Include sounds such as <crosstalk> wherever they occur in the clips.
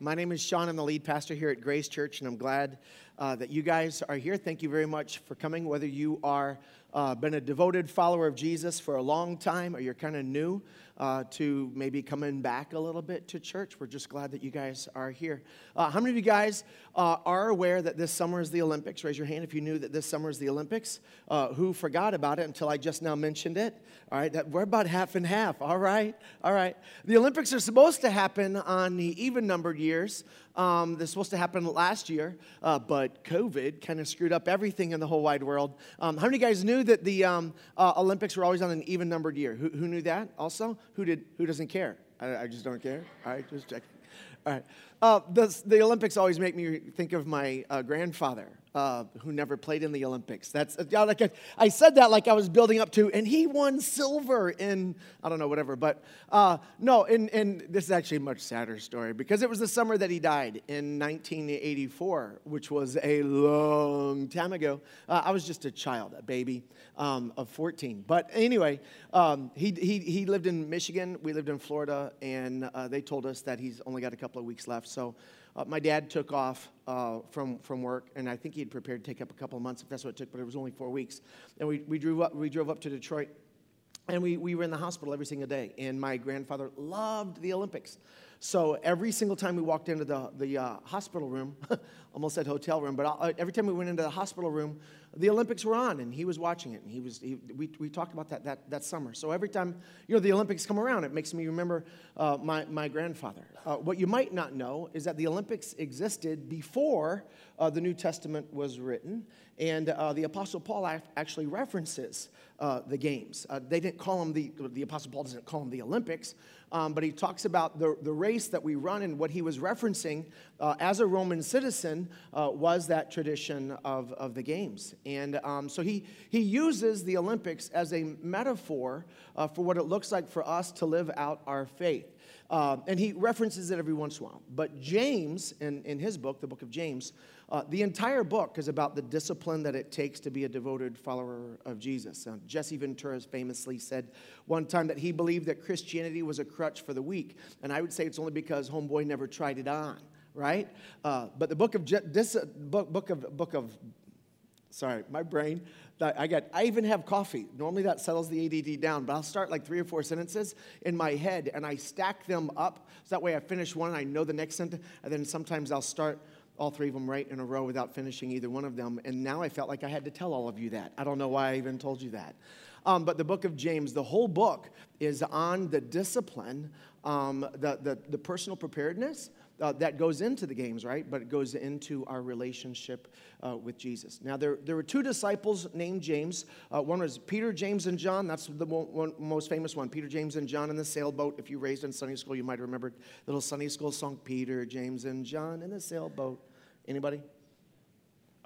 My name is Sean. I'm the lead pastor here at Grace Church, and I'm glad uh, that you guys are here. Thank you very much for coming. Whether you are uh, been a devoted follower of Jesus for a long time, or you're kind of new uh, to maybe coming back a little bit to church, we're just glad that you guys are here. Uh, how many of you guys uh, are aware that this summer is the Olympics? Raise your hand if you knew that this summer is the Olympics. Uh, who forgot about it until I just now mentioned it? All right, that, we're about half and half. All right, all right. The Olympics are supposed to happen on the even numbered years. Um, this was supposed to happen last year, uh, but COVID kind of screwed up everything in the whole wide world. Um, how many guys knew that the um, uh, Olympics were always on an even numbered year? Who, who, knew that also? Who, did, who doesn't care? I, I just don't care. All right, just check. All right. Uh, the, the, Olympics always make me think of my uh, grandfather uh, who never played in the Olympics. That's uh, like I, said that like I was building up to, and he won silver in I don't know whatever. But uh, no, and, and this is actually a much sadder story because it was the summer that he died in 1984, which was a long time ago. Uh, I was just a child, a baby um, of 14. But anyway, um, he, he he lived in Michigan. We lived in Florida, and uh, they told us that he's only got a couple of weeks left. So uh, my dad took off uh, from, from work, and I think he had prepared to take up a couple of months if that's what it took, but it was only four weeks. And we, we, drove, up, we drove up to Detroit, and we, we were in the hospital every single day. And my grandfather loved the Olympics. So every single time we walked into the, the uh, hospital room, <laughs> almost said hotel room, but uh, every time we went into the hospital room, the Olympics were on and he was watching it. And he was, he, we, we talked about that, that that summer. So every time, you know, the Olympics come around, it makes me remember uh, my, my grandfather. Uh, what you might not know is that the Olympics existed before uh, the New Testament was written. And uh, the Apostle Paul actually references uh, the games. Uh, they didn't call them the, the Apostle Paul doesn't call them the Olympics, um, but he talks about the, the race that we run, and what he was referencing as a Roman citizen uh, was that tradition of, of the games. And um, so he, he uses the Olympics as a metaphor uh, for what it looks like for us to live out our faith. Uh, and he references it every once in a while. But James, in, in his book, the book of James, uh, the entire book is about the discipline that it takes to be a devoted follower of Jesus. Uh, Jesse Ventura famously said one time that he believed that Christianity was a crutch for the weak. And I would say it's only because Homeboy never tried it on, right? Uh, but the book of, this, book, book of, book of, sorry, my brain, I got, I even have coffee. Normally that settles the ADD down, but I'll start like three or four sentences in my head and I stack them up. So that way I finish one I know the next sentence. And then sometimes I'll start all three of them right in a row without finishing either one of them. And now I felt like I had to tell all of you that. I don't know why I even told you that. Um, but the book of James, the whole book is on the discipline, um, the, the, the personal preparedness uh, that goes into the games, right? But it goes into our relationship uh, with Jesus. Now, there, there were two disciples named James. Uh, one was Peter, James, and John. That's the one, most famous one. Peter, James, and John in the sailboat. If you raised in Sunday school, you might remember little Sunday school song, Peter, James, and John in the sailboat. Anybody?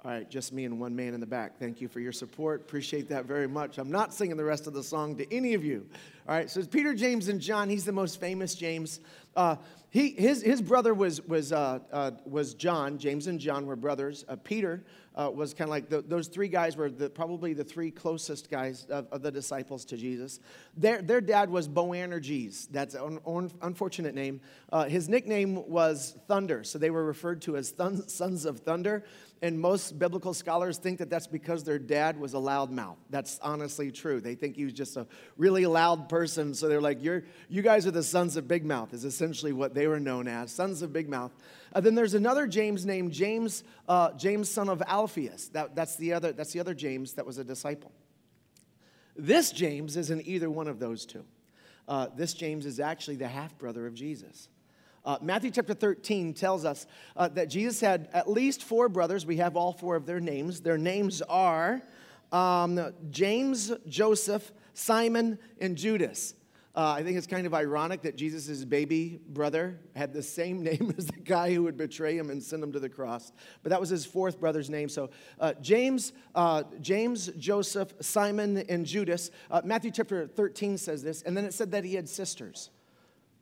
All right, just me and one man in the back. Thank you for your support. Appreciate that very much. I'm not singing the rest of the song to any of you. All right, so it's Peter, James, and John. He's the most famous James. Uh, he, his, his brother was, was, uh, uh, was John. James and John were brothers. Uh, Peter uh, was kind of like the, those three guys were the, probably the three closest guys of, of, the disciples to Jesus. Their, their dad was Boanerges. That's an un, unfortunate name. Uh, his nickname was Thunder, so they were referred to as thun, sons of thunder. And most biblical scholars think that that's because their dad was a loudmouth. That's honestly true. They think he was just a really loud person. So they're like, You're, you guys are the sons of Big Mouth, is essentially what they were known as, sons of Big Mouth. Uh, then there's another James named James, uh, James, son of Alphaeus. That, that's, the other, that's the other James that was a disciple. This James isn't either one of those two. Uh, this James is actually the half brother of Jesus. Uh, Matthew chapter 13 tells us uh, that Jesus had at least four brothers. We have all four of their names. Their names are um, James, Joseph, Simon, and Judas. Uh, I think it's kind of ironic that Jesus' baby brother had the same <laughs> name as the guy who would betray him and send him to the cross. But that was his fourth brother's name. So uh, James, uh, James, Joseph, Simon, and Judas. Uh, Matthew chapter 13 says this, and then it said that he had sisters.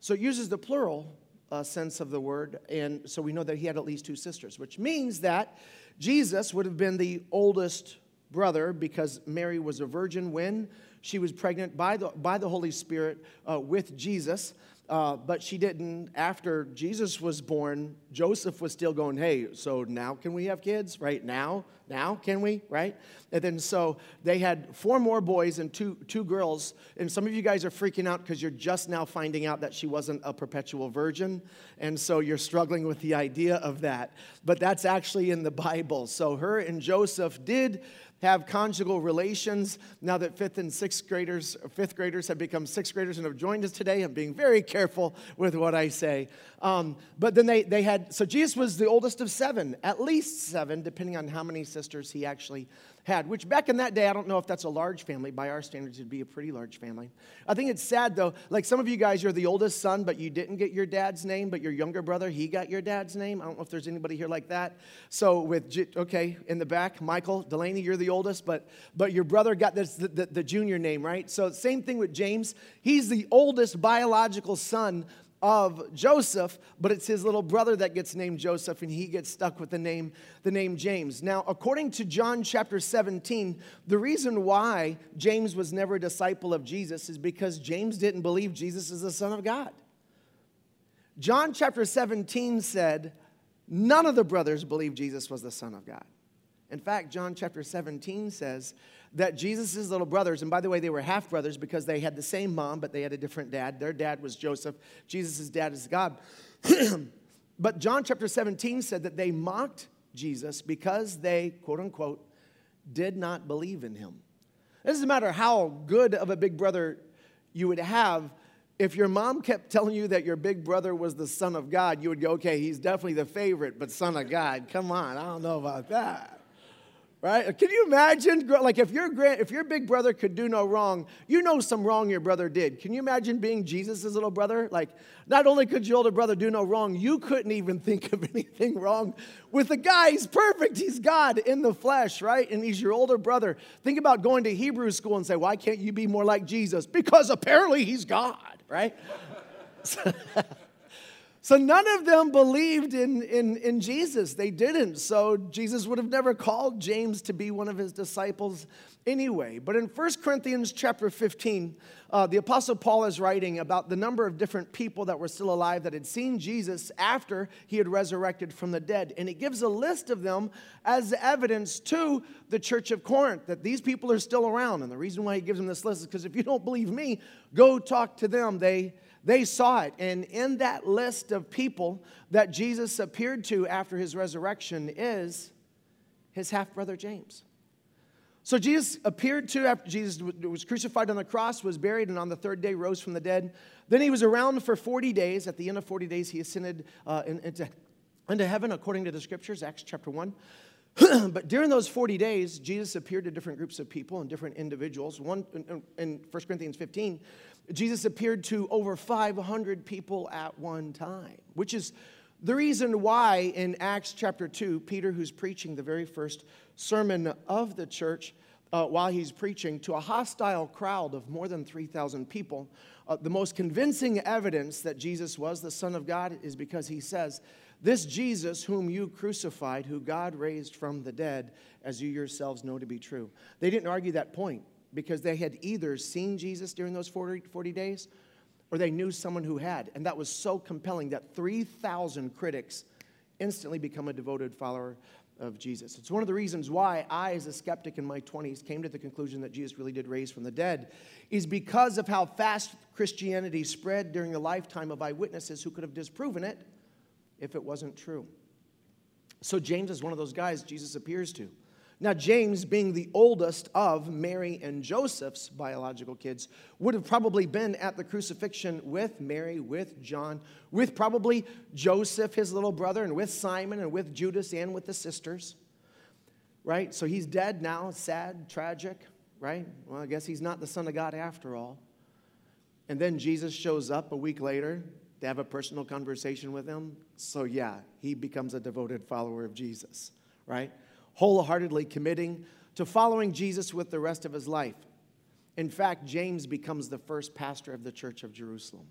So it uses the plural uh, sense of the word, and so we know that he had at least two sisters, which means that Jesus would have been the oldest brother because Mary was a virgin when she was pregnant by the, by the Holy Spirit uh, with Jesus. Uh, but she didn't. After Jesus was born, Joseph was still going, hey, so now can we have kids? Right now? Now can we? Right? And then so they had four more boys and two, two girls. And some of you guys are freaking out because you're just now finding out that she wasn't a perpetual virgin. And so you're struggling with the idea of that. But that's actually in the Bible. So her and Joseph did have conjugal relations. Now that fifth and sixth graders, fifth graders have become sixth graders and have joined us today, I'm being very careful with what I say. Um, but then they, they had, so Jesus was the oldest of seven, at least seven, depending on how many sisters he actually had, which back in that day, I don't know if that's a large family. By our standards, it'd be a pretty large family. I think it's sad though, like some of you guys, you're the oldest son, but you didn't get your dad's name, but your younger brother, he got your dad's name. I don't know if there's anybody here like that. So with, okay, in the back, Michael Delaney, you're the oldest, but, but your brother got this, the, the, the junior name, right? So same thing with James. He's the oldest biological son of Joseph, but it's his little brother that gets named Joseph, and he gets stuck with the name, the name James. Now, according to John chapter 17, the reason why James was never a disciple of Jesus is because James didn't believe Jesus is the Son of God. John chapter 17 said, None of the brothers believed Jesus was the Son of God. In fact, John chapter 17 says that Jesus' little brothers, and by the way, they were half brothers because they had the same mom, but they had a different dad. Their dad was Joseph, Jesus' dad is God. <clears throat> but John chapter 17 said that they mocked Jesus because they, quote unquote, did not believe in him. It doesn't matter how good of a big brother you would have. If your mom kept telling you that your big brother was the son of God, you would go, okay, he's definitely the favorite, but son of God, come on, I don't know about that right? Can you imagine, like, if your grand, if your big brother could do no wrong, you know some wrong your brother did. Can you imagine being Jesus' little brother? Like, not only could your older brother do no wrong, you couldn't even <laughs> think of anything wrong with the guy. He's perfect. He's God in the flesh, right? And he's your older brother. Think about going to Hebrew school and say, why can't you be more like Jesus? Because apparently he's God, right? <laughs> So none of them believed in, in, in Jesus. They didn't. So Jesus would have never called James to be one of his disciples anyway. But in 1 Corinthians chapter 15, uh, the Apostle Paul is writing about the number of different people that were still alive that had seen Jesus after he had resurrected from the dead. And he gives a list of them as evidence to the church of Corinth that these people are still around. And the reason why he gives them this list is because if you don't believe me, go talk to them. They they saw it. And in that list of people that Jesus appeared to after his resurrection is his half brother James. So Jesus appeared to after Jesus was crucified on the cross, was buried, and on the third day rose from the dead. Then he was around for 40 days. At the end of 40 days, he ascended uh, into, into heaven according to the scriptures, Acts chapter 1. <clears throat> but during those 40 days, Jesus appeared to different groups of people and different individuals. One in, in 1 Corinthians 15, Jesus appeared to over 500 people at one time, which is the reason why in Acts chapter 2, Peter, who's preaching the very first sermon of the church, uh, while he's preaching to a hostile crowd of more than 3,000 people, uh, the most convincing evidence that Jesus was the Son of God is because he says, This Jesus, whom you crucified, who God raised from the dead, as you yourselves know to be true. They didn't argue that point because they had either seen Jesus during those 40, 40 days or they knew someone who had. And that was so compelling that 3,000 critics instantly become a devoted follower of Jesus. It's one of the reasons why I, as a skeptic in my 20s, came to the conclusion that Jesus really did raise from the dead, is because of how fast Christianity spread during the lifetime of eyewitnesses who could have disproven it if it wasn't true. So James is one of those guys Jesus appears to. Now, James, being the oldest of Mary and Joseph's biological kids, would have probably been at the crucifixion with Mary, with John, with probably Joseph, his little brother, and with Simon, and with Judas, and with the sisters. Right? So he's dead now, sad, tragic, right? Well, I guess he's not the Son of God after all. And then Jesus shows up a week later to have a personal conversation with him. So, yeah, he becomes a devoted follower of Jesus, right? wholeheartedly committing to following Jesus with the rest of his life. In fact, James becomes the first pastor of the church of Jerusalem.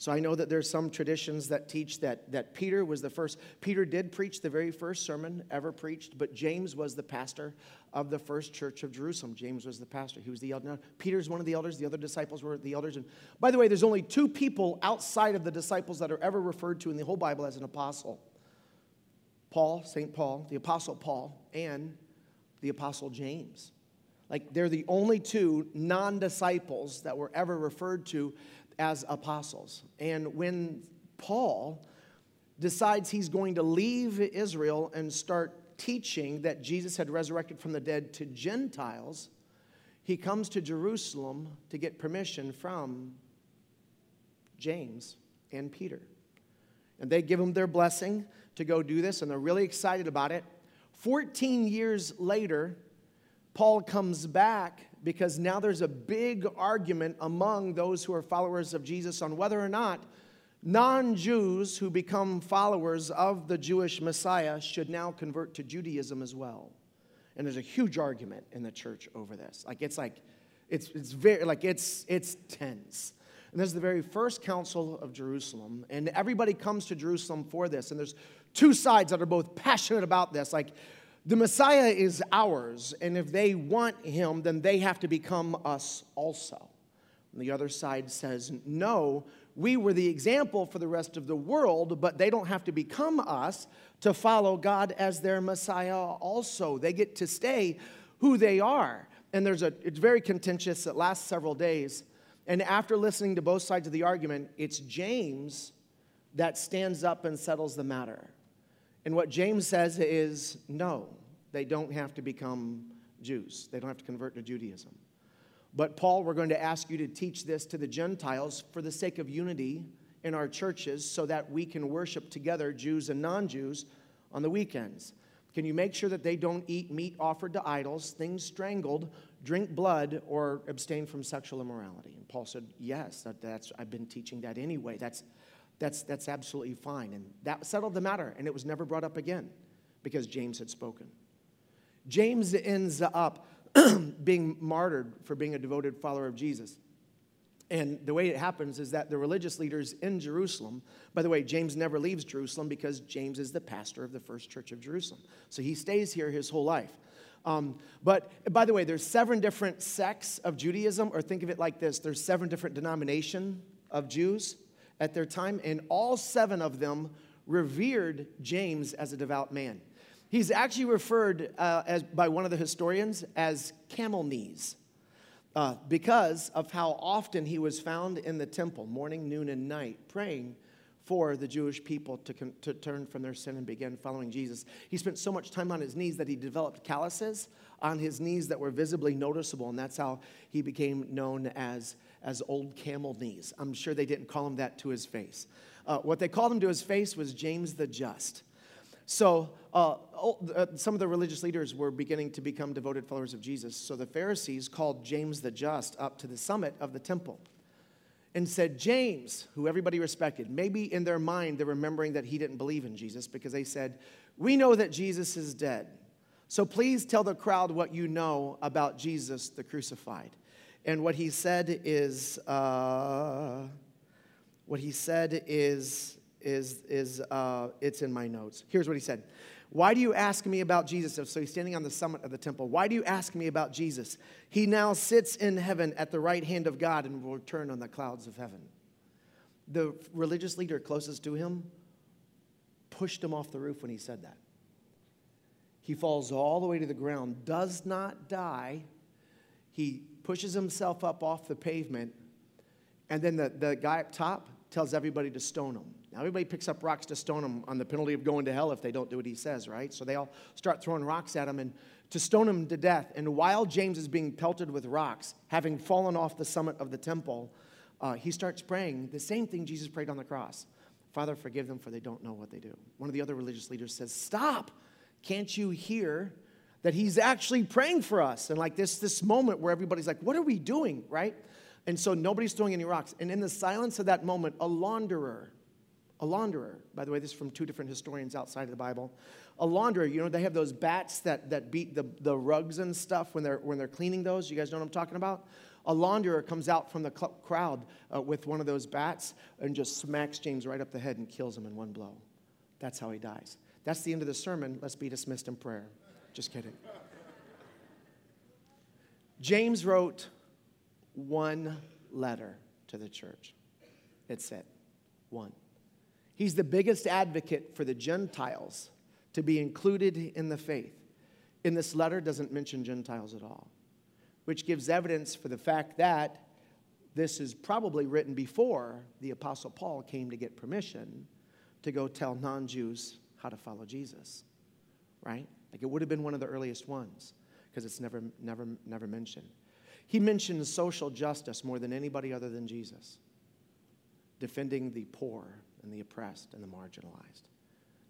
So I know that there's some traditions that teach that, that Peter was the first. Peter did preach the very first sermon ever preached, but James was the pastor of the first church of Jerusalem. James was the pastor. He was the elder. Peter's one of the elders. The other disciples were the elders. And by the way, there's only two people outside of the disciples that are ever referred to in the whole Bible as an apostle. Paul, St. Paul, the apostle Paul, and the apostle James. Like they're the only two non disciples that were ever referred to as apostles. And when Paul decides he's going to leave Israel and start teaching that Jesus had resurrected from the dead to Gentiles, he comes to Jerusalem to get permission from James and Peter. And they give him their blessing to go do this, and they're really excited about it. 14 years later, Paul comes back because now there's a big argument among those who are followers of Jesus on whether or not non Jews who become followers of the Jewish Messiah should now convert to Judaism as well. And there's a huge argument in the church over this. Like, it's like, it's, it's very, like, it's, it's tense. And this is the very first council of Jerusalem. And everybody comes to Jerusalem for this. And there's two sides that are both passionate about this. Like, the Messiah is ours, and if they want him, then they have to become us also. And the other side says, no, we were the example for the rest of the world, but they don't have to become us to follow God as their Messiah also. They get to stay who they are. And there's a, it's very contentious. It lasts several days. And after listening to both sides of the argument, it's James that stands up and settles the matter. And what James says is no, they don't have to become Jews, they don't have to convert to Judaism. But, Paul, we're going to ask you to teach this to the Gentiles for the sake of unity in our churches so that we can worship together, Jews and non Jews, on the weekends. Can you make sure that they don't eat meat offered to idols, things strangled, drink blood, or abstain from sexual immorality? And Paul said, Yes, that, that's, I've been teaching that anyway. That's, that's, that's absolutely fine. And that settled the matter, and it was never brought up again because James had spoken. James ends up <clears throat> being martyred for being a devoted follower of Jesus. And the way it happens is that the religious leaders in Jerusalem, by the way, James never leaves Jerusalem because James is the pastor of the first church of Jerusalem. So he stays here his whole life. Um, but by the way, there's seven different sects of Judaism, or think of it like this there's seven different denominations of Jews at their time, and all seven of them revered James as a devout man. He's actually referred uh, as, by one of the historians as camel knees uh, because of how often he was found in the temple, morning, noon, and night, praying for the Jewish people to, con- to turn from their sin and begin following Jesus. He spent so much time on his knees that he developed calluses on his knees that were visibly noticeable, and that's how he became known as, as Old Camel Knees. I'm sure they didn't call him that to his face. Uh, what they called him to his face was James the Just. So, uh, uh, some of the religious leaders were beginning to become devoted followers of Jesus. So, the Pharisees called James the Just up to the summit of the temple and said, James, who everybody respected, maybe in their mind they're remembering that he didn't believe in Jesus because they said, We know that Jesus is dead. So, please tell the crowd what you know about Jesus the crucified. And what he said is, uh, what he said is, is, is uh, it's in my notes. Here's what he said. Why do you ask me about Jesus? So he's standing on the summit of the temple. Why do you ask me about Jesus? He now sits in heaven at the right hand of God and will return on the clouds of heaven. The religious leader closest to him pushed him off the roof when he said that. He falls all the way to the ground, does not die. He pushes himself up off the pavement, and then the, the guy up top tells everybody to stone him. Now, everybody picks up rocks to stone him on the penalty of going to hell if they don't do what he says, right? So they all start throwing rocks at him and to stone him to death. And while James is being pelted with rocks, having fallen off the summit of the temple, uh, he starts praying the same thing Jesus prayed on the cross Father, forgive them, for they don't know what they do. One of the other religious leaders says, Stop! Can't you hear that he's actually praying for us? And like this, this moment where everybody's like, What are we doing, right? And so nobody's throwing any rocks. And in the silence of that moment, a launderer, a launderer, by the way, this is from two different historians outside of the Bible. A launderer, you know, they have those bats that, that beat the, the rugs and stuff when they're, when they're cleaning those. You guys know what I'm talking about? A launderer comes out from the cl- crowd uh, with one of those bats and just smacks James right up the head and kills him in one blow. That's how he dies. That's the end of the sermon. Let's be dismissed in prayer. Just kidding. James wrote one letter to the church. It's it. One. He's the biggest advocate for the Gentiles to be included in the faith. In this letter doesn't mention Gentiles at all, which gives evidence for the fact that this is probably written before the apostle Paul came to get permission to go tell non-Jews how to follow Jesus. Right? Like it would have been one of the earliest ones because it's never never never mentioned. He mentions social justice more than anybody other than Jesus, defending the poor and the oppressed and the marginalized.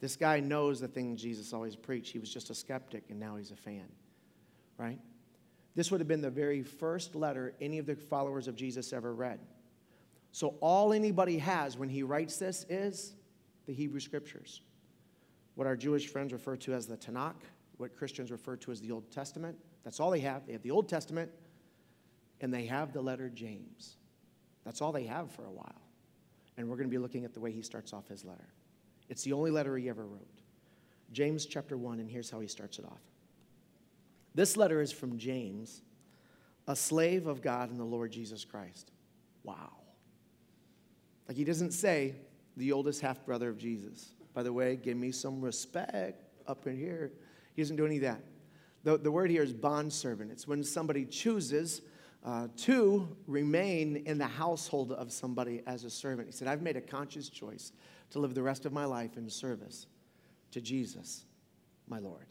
This guy knows the thing Jesus always preached. He was just a skeptic, and now he's a fan, right? This would have been the very first letter any of the followers of Jesus ever read. So, all anybody has when he writes this is the Hebrew Scriptures. What our Jewish friends refer to as the Tanakh, what Christians refer to as the Old Testament. That's all they have. They have the Old Testament, and they have the letter James. That's all they have for a while. And we're going to be looking at the way he starts off his letter. It's the only letter he ever wrote. James chapter 1, and here's how he starts it off. This letter is from James, a slave of God and the Lord Jesus Christ. Wow. Like he doesn't say, the oldest half brother of Jesus. By the way, give me some respect up in here. He doesn't do any of that. The, the word here is bondservant. It's when somebody chooses uh, to remain in the household of somebody as a servant. He said, I've made a conscious choice to live the rest of my life in service to Jesus, my Lord.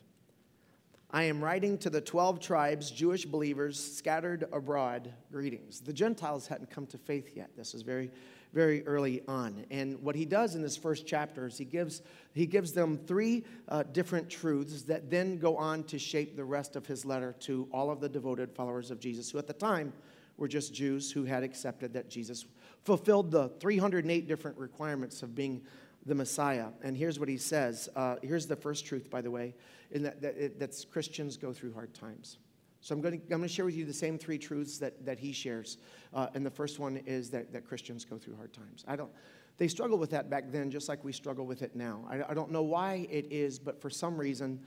I am writing to the 12 tribes, Jewish believers scattered abroad, greetings. The Gentiles hadn't come to faith yet. This is very, very early on. And what he does in this first chapter is he gives, he gives them three uh, different truths that then go on to shape the rest of his letter to all of the devoted followers of Jesus, who at the time were just Jews who had accepted that Jesus fulfilled the 308 different requirements of being the Messiah. And here's what he says. Uh, here's the first truth, by the way, in that, that it, that's Christians go through hard times. So I'm going to, I'm going to share with you the same three truths that, that he shares. Uh, and the first one is that, that Christians go through hard times. I don't, they struggled with that back then, just like we struggle with it now. I, I don't know why it is, but for some reason,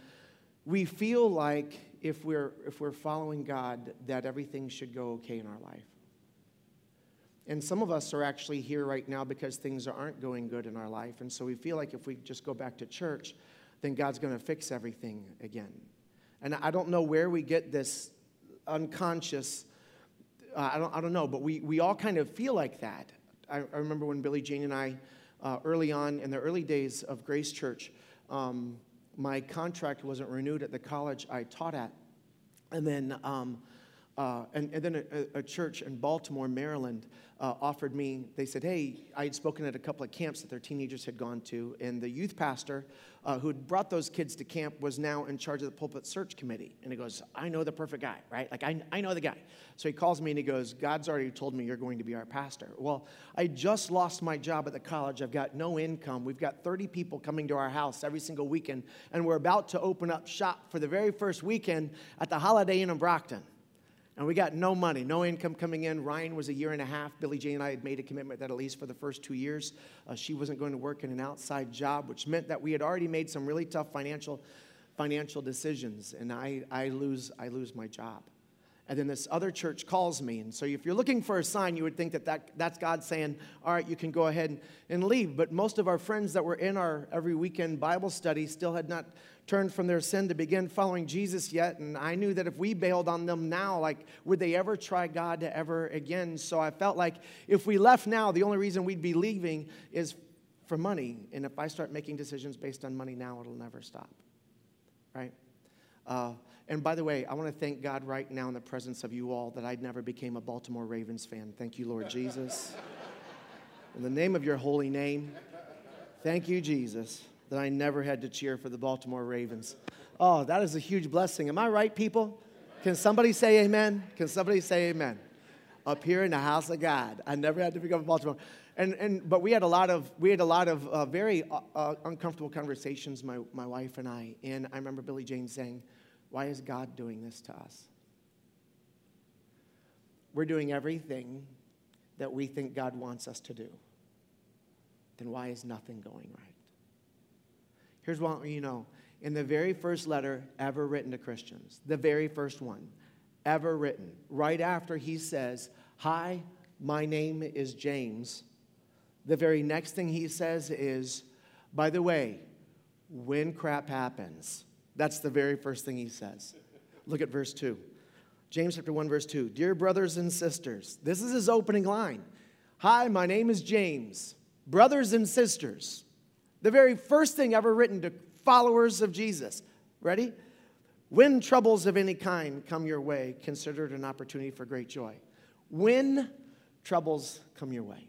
we feel like if we're, if we're following God, that everything should go okay in our life. And some of us are actually here right now because things aren't going good in our life. And so we feel like if we just go back to church, then God's going to fix everything again. And I don't know where we get this unconscious, uh, I, don't, I don't know, but we, we all kind of feel like that. I, I remember when Billy Jane and I, uh, early on in the early days of Grace Church, um, my contract wasn't renewed at the college I taught at. And then, um, uh, and, and, then a, a, church in Baltimore, Maryland, uh, offered me, they said, hey, I had spoken at a couple of camps that their teenagers had gone to, and the youth pastor uh, who had brought those kids to camp was now in charge of the pulpit search committee. And he goes, I know the perfect guy, right? Like, I, I know the guy. So he calls me and he goes, God's already told me you're going to be our pastor. Well, I just lost my job at the college. I've got no income. We've got 30 people coming to our house every single weekend, and we're about to open up shop for the very first weekend at the Holiday Inn in Brockton. And we got no money, no income coming in. Ryan was a year and a half. Billy Jane and I had made a commitment that at least for the first two years, uh, she wasn't going to work in an outside job, which meant that we had already made some really tough financial, financial decisions. And I, I, lose, I lose my job. And then this other church calls me. And so if you're looking for a sign, you would think that, that that's God saying, all right, you can go ahead and, leave. But most of our friends that were in our every weekend Bible study still had not turned from their sin to begin following Jesus yet. And I knew that if we bailed on them now, like, would they ever try God to ever again? So I felt like if we left now, the only reason we'd be leaving is for money. And if I start making decisions based on money now, it'll never stop. Right? Uh, and by the way, I want to thank God right now in the presence of you all that I never became a Baltimore Ravens fan. Thank you, Lord Jesus. <laughs> In the name of your holy name, thank you, Jesus that I never had to cheer for the Baltimore Ravens. Oh, that is a huge blessing. Am I right, people? Can somebody say amen? Can somebody say amen? Up here in the house of God, I never had to become a Baltimore. And, and, but we had a lot of, we had a lot of uh, very uh, uh, uncomfortable conversations, my, my wife and I. And I remember Billy Jane saying, Why is God doing this to us? we're doing everything that we think God wants us to do, then why is nothing going right? Here's what you know in the very first letter ever written to Christians, the very first one ever written, right after he says, Hi, my name is James, the very next thing he says is, By the way, when crap happens, that's the very first thing he says. Look at verse 2. James chapter 1, verse 2. Dear brothers and sisters, this is his opening line. Hi, my name is James. Brothers and sisters. The very first thing ever written to followers of Jesus. Ready? When troubles of any kind come your way, consider it an opportunity for great joy. When troubles come your way.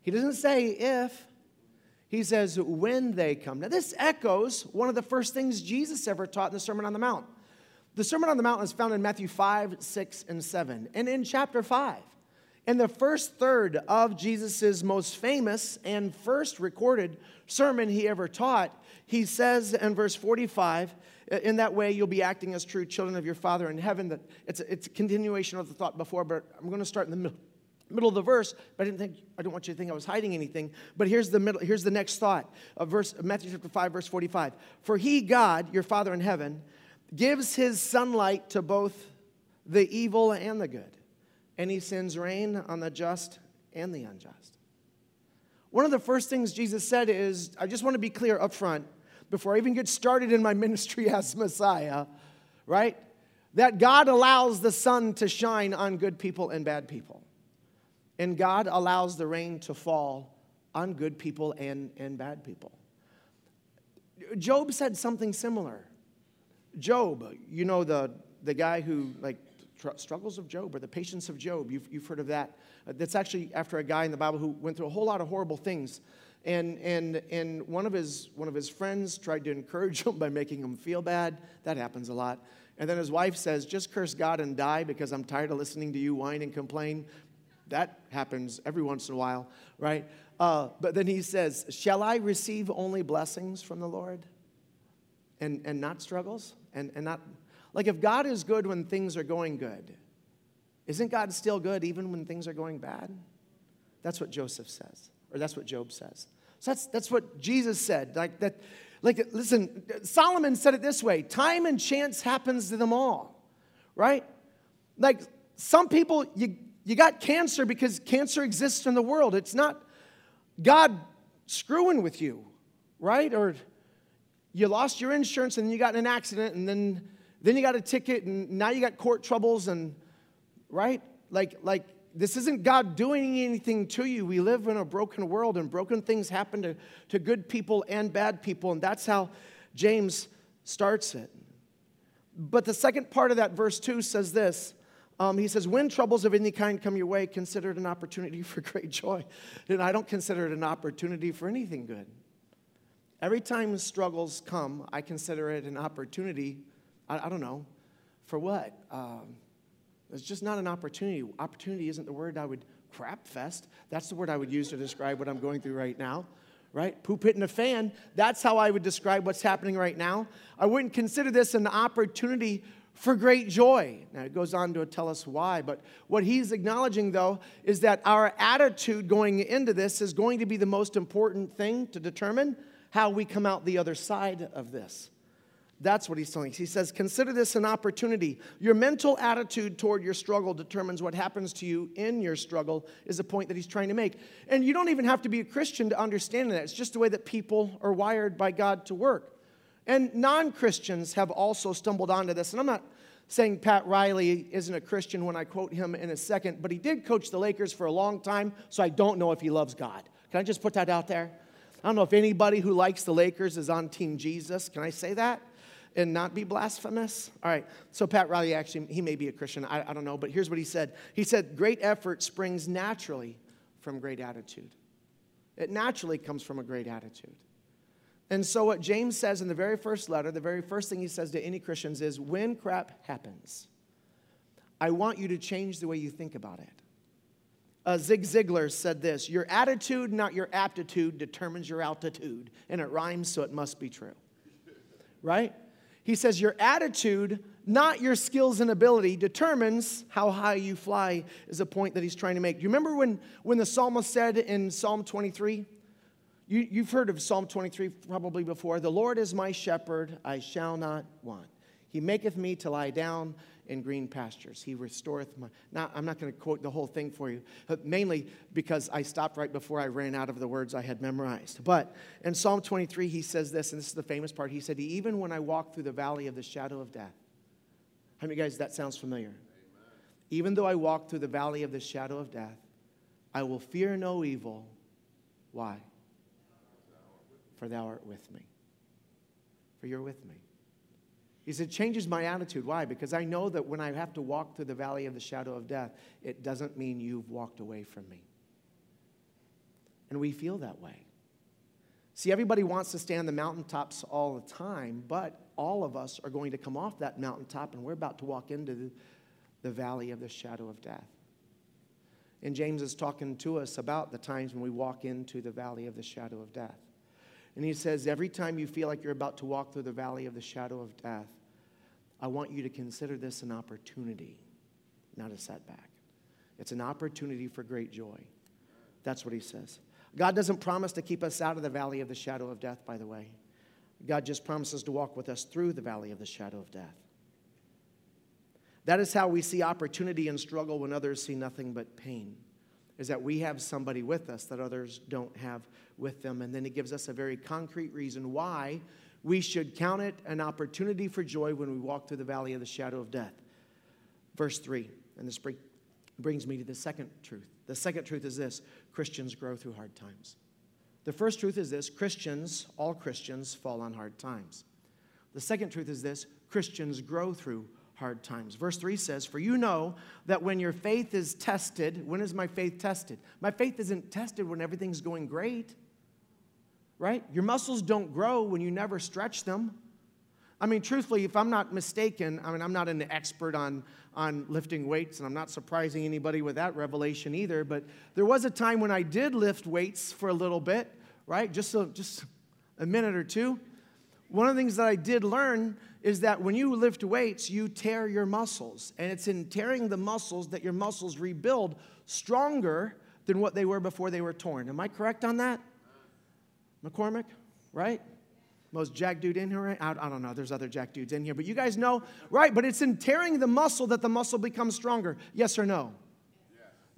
He doesn't say if, he says when they come. Now, this echoes one of the first things Jesus ever taught in the Sermon on the Mount. The Sermon on the Mount is found in Matthew 5, 6, and 7. And in chapter 5, in the first third of Jesus' most famous and first recorded sermon he ever taught, he says in verse 45, in that way you'll be acting as true children of your Father in heaven. That it's, it's a continuation of the thought before, but I'm going to start in the middle, middle of the verse. But I didn't think I didn't want you to think I was hiding anything. But here's the middle. Here's the next thought of verse Matthew chapter 5, verse 45. For he, God, your Father in heaven, gives his sunlight to both the evil and the good, and he sends rain on the just and the unjust. One of the first things Jesus said is, I just want to be clear up front before I even get started in my <laughs> ministry as Messiah, right? That God allows the sun to shine on good people and bad people. And God allows the rain to fall on good people and, and bad people. Job said something similar. Job, you know, the, the guy who, like, tr- struggles of Job or the patience of Job, you've, you've heard of that. Uh, that's actually after a guy in the Bible who went through a whole lot of horrible things and, and, and one, of his, one of his friends tried to encourage <laughs> him by making him feel bad. That happens a lot. And then his wife says, Just curse God and die because I'm tired of listening to you whine and complain. That happens every once in a while, right? Uh, but then he says, Shall I receive only blessings from the Lord and, and not struggles? And, and not, like, if God is good when things are going good, isn't God still good even when things are going bad? That's what Joseph says. Or that's what Job says. So that's, that's what Jesus said. Like that, like listen, Solomon said it this way: time and chance happens to them all. Right? Like some people, you, you got cancer because cancer exists in the world. It's not God screwing with you, right? Or you lost your insurance and you got in an accident and then then you got a ticket and now you got court troubles and right? Like like this isn't God doing anything to you. We live in a broken world, and broken things happen to, to good people and bad people, and that's how James starts it. But the second part of that verse 2 says this um, he says, When troubles of any kind come your way, consider it an opportunity for great joy. And I don't consider it an opportunity for anything good. Every time struggles come, I consider it an opportunity, I, I don't know, for what? Um, it's just not an opportunity. Opportunity isn't the word I would crap fest. That's the word I would use to describe what I'm going through right now, right? Poop hitting a fan. That's how I would describe what's happening right now. I wouldn't consider this an opportunity for great joy. Now, it goes on to tell us why, but what he's acknowledging, though, is that our attitude going into this is going to be the most important thing to determine how we come out the other side of this. That's what he's telling us. He says, Consider this an opportunity. Your mental attitude toward your struggle determines what happens to you in your struggle, is a point that he's trying to make. And you don't even have to be a Christian to understand that. It's just the way that people are wired by God to work. And non Christians have also stumbled onto this. And I'm not saying Pat Riley isn't a Christian when I quote him in a second, but he did coach the Lakers for a long time, so I don't know if he loves God. Can I just put that out there? I don't know if anybody who likes the Lakers is on Team Jesus. Can I say that? and not be blasphemous? All right, so Pat Riley actually, he may be a Christian, I, I don't know, but here's what he said. He said, Great effort springs naturally from great attitude. It naturally comes from a great attitude. And so, what James says in the very first letter, the very first thing he says to any Christians is when crap happens, I want you to change the way you think about it. Uh, Zig Ziglar said this Your attitude, not your aptitude, determines your altitude. And it rhymes, so it must be true. Right? He says, Your attitude, not your skills and ability, determines how high you fly, is a point that he's trying to make. Do you remember when, when the psalmist said in Psalm 23? You, you've heard of Psalm 23 probably before. The Lord is my shepherd, I shall not want. He maketh me to lie down in green pastures. He restoreth my. Now, I'm not going to quote the whole thing for you, but mainly because I stopped right before I ran out of the words I had memorized. But in Psalm 23, he says this, and this is the famous part. He said, Even when I walk through the valley of the shadow of death, how many guys that sounds familiar? Amen. Even though I walk through the valley of the shadow of death, I will fear no evil. Why? For thou art with me. For you're with me. He said, changes my attitude. Why? Because I know that when I have to walk through the valley of the shadow of death, it doesn't mean you've walked away from me. And we feel that way. See, everybody wants to stay on the mountaintops all the time, but all of us are going to come off that mountaintop and we're about to walk into the, the valley of the shadow of death. And James is talking to us about the times when we walk into the valley of the shadow of death. And he says, every time you feel like you're about to walk through the valley of the shadow of death, I want you to consider this an opportunity, not a setback. It's an opportunity for great joy. That's what he says. God doesn't promise to keep us out of the valley of the shadow of death, by the way. God just promises to walk with us through the valley of the shadow of death. That is how we see opportunity and struggle when others see nothing but pain, is that we have somebody with us that others don't have with them. And then it gives us a very concrete reason why we should count it an opportunity for joy when we walk through the valley of the shadow of death. Verse 3, and this brings me to the second truth. The second truth is this Christians grow through hard times. The first truth is this Christians, all Christians, fall on hard times. The second truth is this Christians grow through hard times. Verse 3 says, For you know that when your faith is tested, when is my faith tested? My faith isn't tested when everything's going great, right? Your muscles don't grow when you never stretch them. I mean, truthfully, if I'm not mistaken, I mean, I'm not an expert on, on lifting weights, and I'm not surprising anybody with that revelation either, but there was a time when I did lift weights for a little bit, right? Just, a, just a minute or two. One of the things that I did learn is that when you lift weights, you tear your muscles. And it's in tearing the muscles that your muscles rebuild stronger than what they were before they were torn. Am I correct on that? McCormick, right? most jack dude in here? I, I, don't know. There's other jack dudes in here, but you guys know, right? But it's in tearing the muscle that the muscle becomes stronger. Yes or no?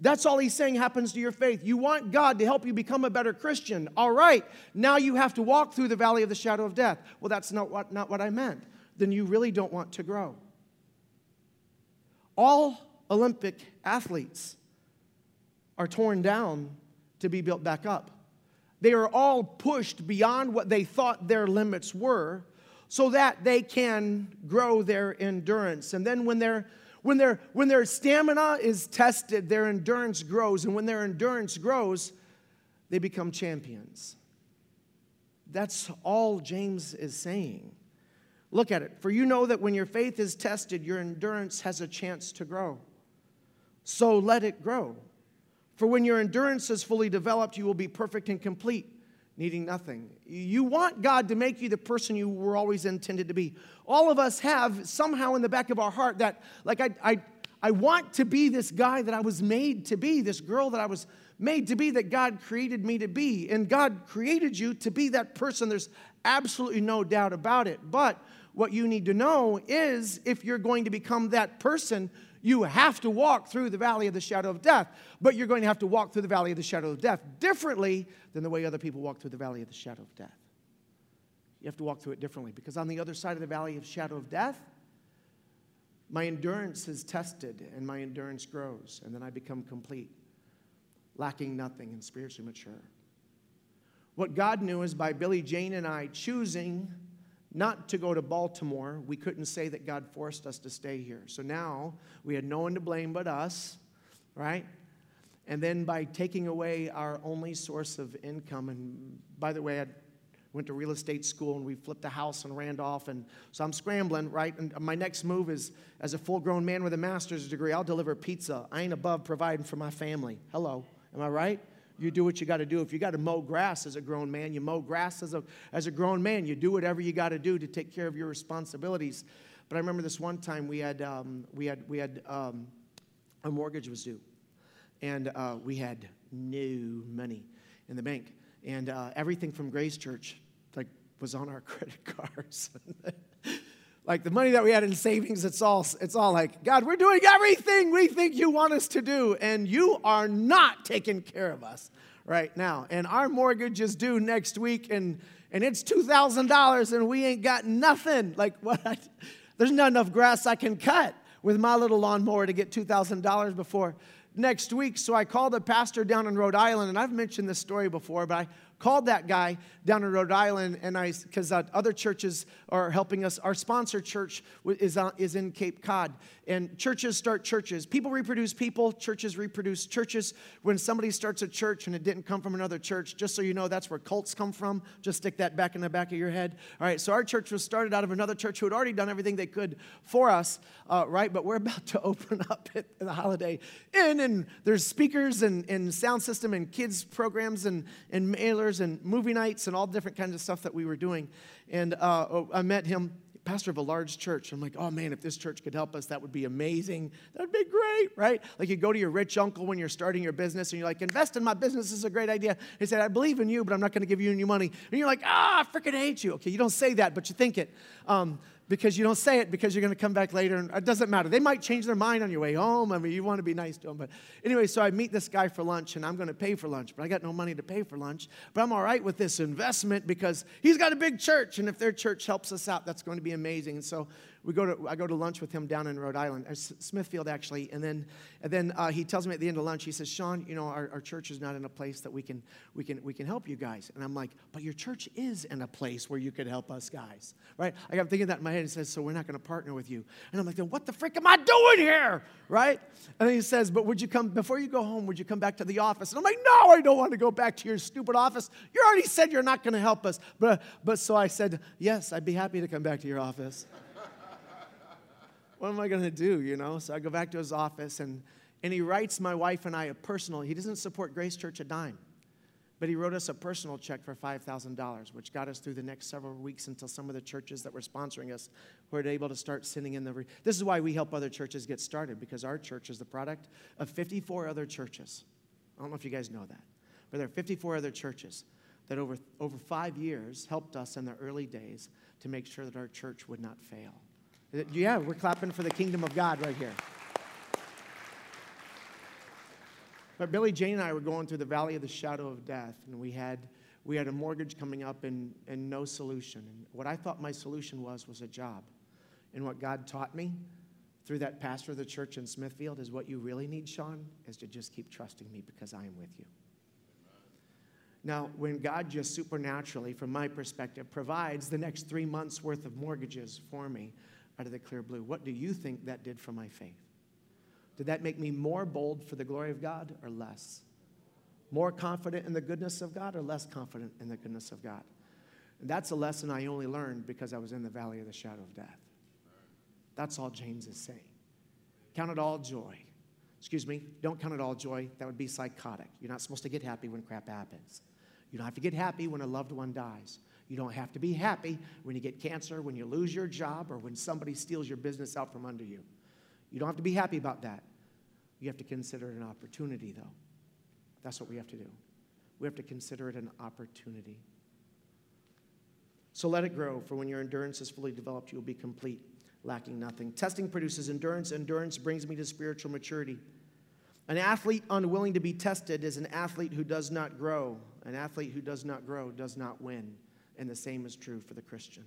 That's all he's saying happens to your faith. You want God to help you become a better Christian. All right. Now you have to walk through the valley of the shadow of death. Well, that's not what, not what I meant. Then you really don't want to grow. All Olympic athletes are torn down to be built back up. They are all pushed beyond what they thought their limits were so that they can grow their endurance. And then when their when their when their stamina is tested, their endurance grows and when their endurance grows, they become champions. That's all James is saying. Look at it. For you know that when your faith is tested, your endurance has a chance to grow. So let it grow. For when your endurance is fully developed, you will be perfect and complete, needing nothing. You want God to make you the person you were always intended to be. All of us have somehow in the back of our heart that, like, I, I, I want to be this guy that I was made to be, this girl that I was made to be, that God created me to be. And God created you to be that person. There's absolutely no doubt about it. But what you need to know is if you're going to become that person, you have to walk through the valley of the shadow of death, but you're going to have to walk through the valley of the shadow of death differently than the way other people walk through the valley of the shadow of death. You have to walk through it differently because on the other side of the valley of shadow of death, my endurance is tested and my endurance grows, and then I become complete, lacking nothing and spiritually mature. What God knew is by Billy Jane and I choosing not to go to Baltimore, we couldn't say that God forced us to stay here. So now we had no one to blame but us, right? And then by taking away our only source of income, and by the way, I went to real estate school and we flipped a house in Randolph, and so I'm scrambling, right? And my next move is as a full grown man with a master's degree, I'll deliver pizza. I ain't above providing for my family. Hello, am I right? You do what you got to do. If you got to mow grass as a grown man, you mow grass as a, as a grown man. You do whatever you got to do to take care of your responsibilities. But I remember this one time we had, um, we had, we had, um, our mortgage was due. And uh, we had no money in the bank. And uh, everything from Grace Church, like, was on our <laughs> credit cards. <laughs> like the money that we had in savings, it's all, it's all like, God, we're doing everything we think you want us to do, and you are not taking care of us right now. And our mortgage is due next week, and, and it's $2,000, and we ain't got nothing. Like, <laughs> what? There's not enough grass I can cut with my little lawnmower to get $2,000 before next week. So I called a pastor down in Rhode Island, and I've mentioned this story before, but I called that guy down in Rhode Island, and I, because uh, other churches are helping us. Our sponsor church is, is in Cape Cod, and churches start churches. People reproduce people, churches reproduce churches. When somebody starts a church and it didn't come from another church, just so you know, that's where cults come from. Just stick that back in the back of your head. All right, so our church was started out of another church who had already done everything they could for us, uh, right? But we're about to <laughs> open up at the Holiday Inn, and there's speakers and, and sound system and kids programs and, and mailers and movie nights and all different kinds of stuff that we were doing. And uh, oh, I met him, pastor of a large church. I'm like, oh man, if this church could help us, that would be amazing. That would be great, right? Like you go to your rich uncle when you're starting your business and you're like, invest in my business is a great idea. He said, I believe in you, but I'm not going to give you any money. And you're like, ah, I freaking hate you. Okay, you don't say that, but you think it. Um, because you don't say it because you're going to come back later and it doesn't matter. They might change their mind on your way home. I mean, you want to be nice to them. But anyway, so I meet this guy for lunch and I'm going to pay for lunch, but I got no money to pay for lunch. But I'm all right with this investment because he's got a big church and if their church helps us out, that's going to be amazing. And so we go to, I go to lunch with him down in Rhode Island, uh, Smithfield actually, and then, and then uh, he tells me at the end of lunch, he says, Sean, you know, our, our church is not in a place that we can, we, can, we can help you guys. And I'm like, but your church is in a place where you could help us guys, right? I got thinking that in my head. He says, so we're not going to partner with you. And I'm like, then what the frick am I doing here, right? And then he says, but would you come, before you go home, would you come back to the office? And I'm like, no, I don't want to go back to your stupid office. You already said you're not going to help us. But, but so I said, yes, I'd be happy to come back to your office what am I going to do, you know? So I go back to his office and, and he writes my wife and I a personal, he doesn't support Grace Church a dime, but he wrote us a personal check for $5,000, which got us through the next several weeks until some of the churches that were sponsoring us were able to start sending in the. Re- this is why we help other churches get started, because our church is the product of 54 other churches. I don't know if you guys know that, but there are 54 other churches that over, over five years helped us in the early days to make sure that our church would not fail. Yeah, we're clapping for the kingdom of God right here. But Billy Jane and I were going through the valley of the shadow of death, and we had we had a mortgage coming up and, and no solution. And what I thought my solution was was a job. And what God taught me through that pastor of the church in Smithfield is what you really need, Sean, is to just keep trusting me because I am with you. Now, when God just supernaturally, from my perspective, provides the next three months worth of mortgages for me, out of the clear blue. What do you think that did for my faith? Did that make me more bold for the glory of God or less? More confident in the goodness of God or less confident in the goodness of God? And that's a lesson I only learned because I was in the valley of the shadow of death. That's all James is saying. Count it all joy. Excuse me, don't count it all joy. That would be psychotic. You're not supposed to get happy when crap happens. You don't have to get happy when a loved one dies. You don't have to be happy when you get cancer, when you lose your job, or when somebody steals your business out from under you. You don't have to be happy about that. You have to consider it an opportunity, though. That's what we have to do. We have to consider it an opportunity. So let it grow, for when your endurance is fully developed, you'll be complete, lacking nothing. Testing produces endurance. Endurance brings me to spiritual maturity. An athlete unwilling to be tested is an athlete who does not grow. An athlete who does not grow does not win and the same is true for the Christian.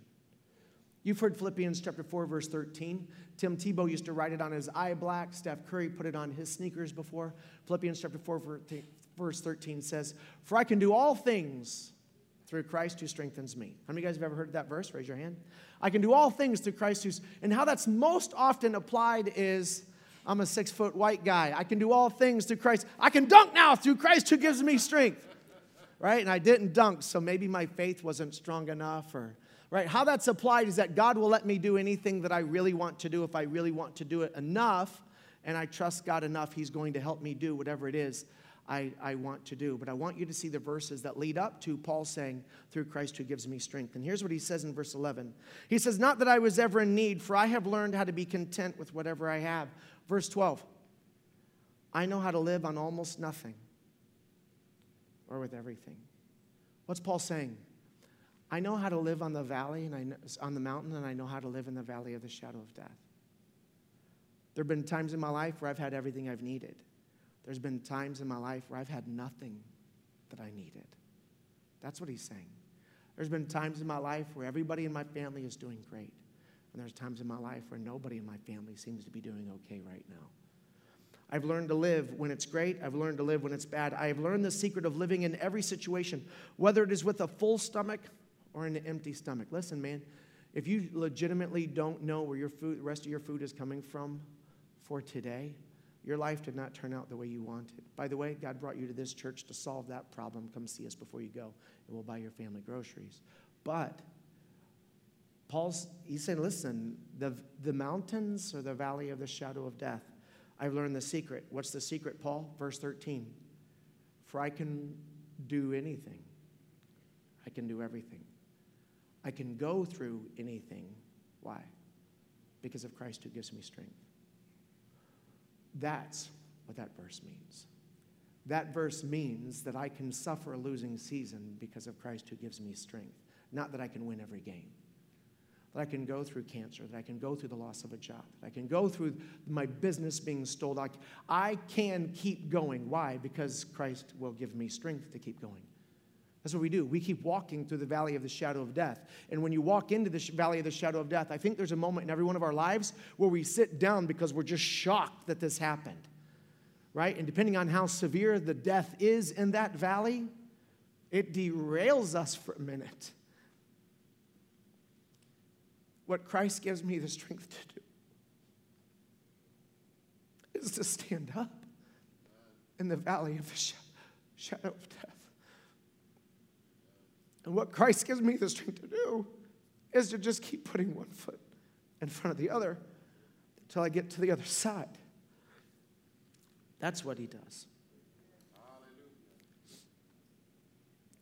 You've heard Philippians chapter 4, verse 13. Tim Tebow used to write it on his eye black. Steph Curry put it on his sneakers before. Philippians chapter 4, verse 13 says, For I can do all things through Christ who strengthens me. How many of you guys have ever heard that verse? Raise your hand. I can do all things through Christ who's, and how that's most often applied is, I'm a six foot white guy. I can do all things through Christ. I can dunk now through Christ who gives me strength right? And I didn't dunk, so maybe my faith wasn't strong enough or right? How that's applied is that God will let me do anything that I really want to do if I really want to do it enough and I trust God enough he's going to help me do whatever it is I, I want to do. But I want you to see the verses that lead up to Paul saying, through Christ who gives me strength. And here's what he says in verse 11 He says, Not that I was ever in need, for I have learned how to be content with whatever I have. Verse 12 I know how to live on almost nothing or with everything. What's Paul saying? I know how to live on the valley and I know, on the mountain, and I know how to live in the valley of the shadow of death. There have been times in my life where I've had everything I've needed. There's been times in my life where I've had nothing that I needed. That's what he's saying. There's been times in my life where everybody in my family is doing great. And there's times in my life where nobody in my family seems to be doing okay right now. I've learned to live when it's great. I've learned to live when it's bad. I've learned the secret of living in every situation, whether it is with a full stomach or an empty stomach. Listen, man, if you legitimately don't know where your food, the rest of your food is coming from for today, your life did not turn out the way you wanted. By the way, God brought you to this church to solve that problem. Come see us before you go, and we'll buy your family groceries. But Paul's, he's saying, listen, the, the mountains or the valley of the shadow of death, I've learned the secret. What's the secret, Paul? Verse 13. For I can do anything, I can do everything. I can go through anything. Why? Because of Christ who gives me strength. That's what that verse means. That verse means that I can suffer a losing season because of Christ who gives me strength, not that I can win every game. That I can go through cancer, that I can go through the loss of a job, that I can go through my business being stolen. I can keep going. Why? Because Christ will give me strength to keep going. That's what we do. We keep walking through the valley of the shadow of death. And when you walk into the valley of the shadow of death, I think there's a moment in every one of our lives where we sit down because we're just shocked that this happened. Right? And depending on how severe the death is in that valley, it derails us for a minute. What Christ gives me the strength to do is to stand up in the valley of the shadow of death. And what Christ gives me the strength to do is to just keep putting one foot in front of the other until I get to the other side. That's what he does.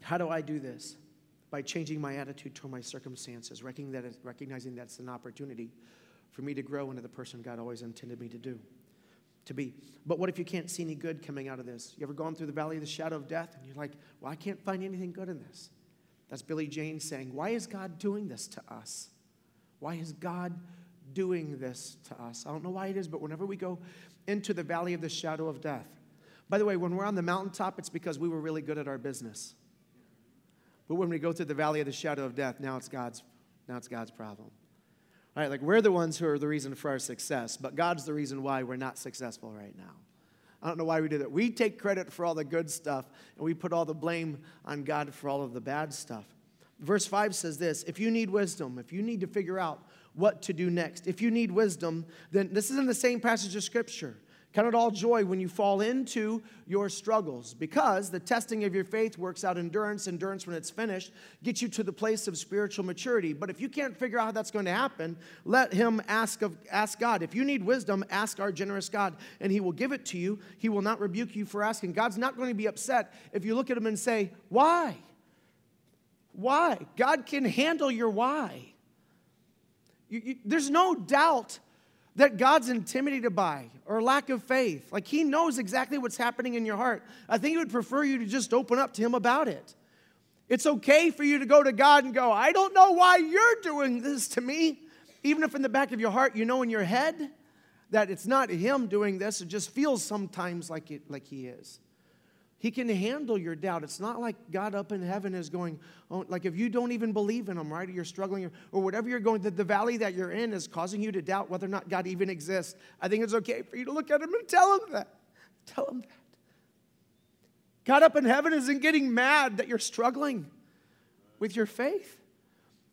How do I do this? By changing my attitude toward my circumstances, recognizing that it's an opportunity for me to grow into the person God always intended me to do, to be. But what if you can't see any good coming out of this? You ever gone through the valley of the shadow of death and you're like, well, I can't find anything good in this? That's Billy Jane saying, Why is God doing this to us? Why is God doing this to us? I don't know why it is, but whenever we go into the valley of the shadow of death, by the way, when we're on the mountaintop, it's because we were really good at our business. But when we go through the valley of the shadow of death, now it's God's, now it's God's problem. All right, like we're the ones who are the reason for our success, but God's the reason why we're not successful right now. I don't know why we do that. We take credit for all the good stuff and we put all the blame on God for all of the bad stuff. Verse 5 says this If you need wisdom, if you need to figure out what to do next, if you need wisdom, then this is in the same passage of Scripture. Count it all joy when you fall into your struggles, because the testing of your faith works out endurance. Endurance, when it's finished, gets you to the place of spiritual maturity. But if you can't figure out how that's going to happen, let Him ask, of, ask God. If you need wisdom, ask our generous God, and He will give it to you. He will not rebuke you for asking. God's not going to be upset if you look at Him and say, Why? Why? God can handle your why. You, you, there's no doubt that God's intimidated by or lack of faith. Like He knows exactly what's happening in your heart. I think He would prefer you to just open up to Him about it. It's okay for you to go to God and go, I don't know why you're doing this to me. Even if in the back of your heart you know in your head that it's not Him doing this, it just feels sometimes like, it, like He is. He can handle your doubt. It's not like God up in heaven is going, oh, like if you don't even believe in Him, right? Or you're struggling, or whatever you're going, that the valley that you're in is causing you to doubt whether or not God even exists. I think it's okay for you to look at Him and tell Him that. Tell Him that. God up in heaven isn't getting mad that you're struggling with your faith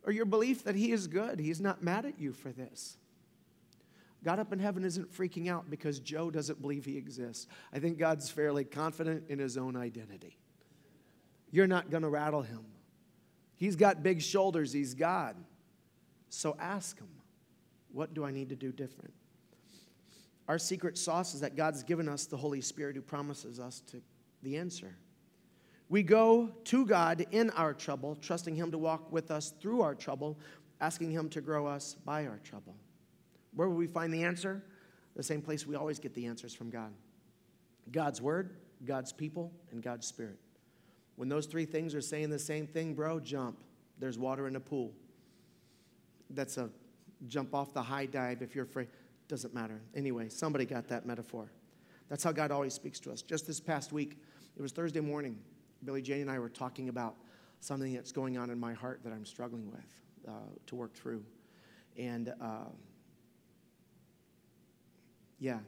or your belief that He is good. He's not mad at you for this. God up in heaven isn't freaking out because Joe doesn't believe he exists. I think God's fairly confident in his own identity. You're not going to rattle him. He's got big shoulders, he's God. So ask him, what do I need to do different? Our secret sauce is that God's given us the Holy Spirit who promises us to the answer. We go to God in our trouble, trusting Him to walk with us through our trouble, asking Him to grow us by our trouble. Where will we find the answer? The same place we always get the answers from God God's Word, God's people, and God's Spirit. When those three things are saying the same thing, bro, jump. There's water in the pool. That's a jump off the high dive if you're afraid. Doesn't matter. Anyway, somebody got that metaphor. That's how God always speaks to us. Just this past week, it was Thursday morning. Billy Jane and I were talking about something that's going on in my heart that I'm struggling with uh, to work through. And uh, yeah,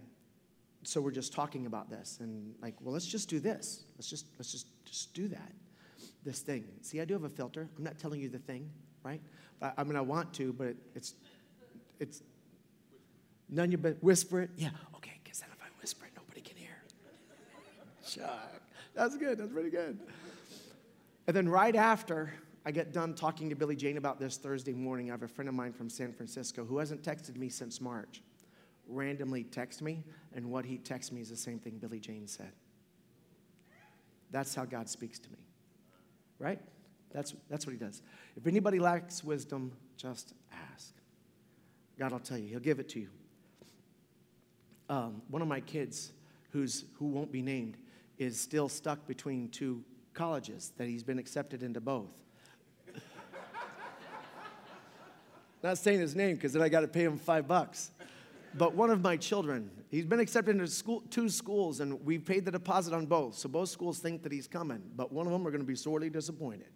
so we're just talking about this and like, well, let's just do this. Let's just let's just just do that. This thing. See, I do have a filter. I'm not telling you the thing, right? I, I mean, I want to, but it, it's it's none you but whisper it. Yeah, okay. Because then if I whisper it, nobody can hear. Chuck, that's good. That's pretty good. And then right after I get done talking to Billy Jane about this Thursday morning, I have a friend of mine from San Francisco who hasn't texted me since March randomly text me, and what he texts me is the same thing Billy Jane said. That's how God speaks to me, right? That's, that's what he does. If anybody lacks wisdom, just ask. God will tell you, he'll give it to you. Um, one of my kids, who's, who won't be named, is still stuck between two colleges that he's been accepted into both. <laughs> Not saying his name because then I got to pay him five bucks. But one of my children, he's been accepted into school, two schools, and we paid the deposit on both. So both schools think that he's coming, but one of them are going to be sorely disappointed.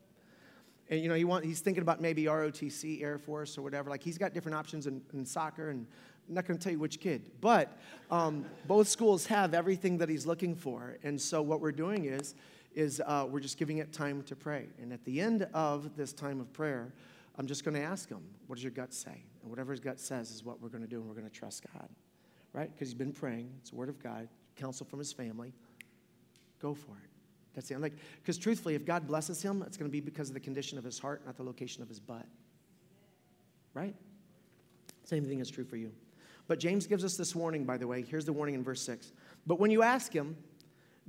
And you know, he want, he's thinking about maybe ROTC, Air Force, or whatever. Like he's got different options in, in soccer, and I'm not going to tell you which kid. But um, both schools have everything that he's looking for. And so what we're doing is, is uh, we're just giving it time to pray. And at the end of this time of prayer, I'm just going to ask him, what does your gut say? And whatever his gut says is what we're going to do, and we're going to trust God, right? Because he's been praying. It's the word of God, counsel from his family. Go for it. That's it. Like, because truthfully, if God blesses him, it's going to be because of the condition of his heart, not the location of his butt. Right? Same thing is true for you. But James gives us this warning, by the way. Here's the warning in verse 6. But when you ask him,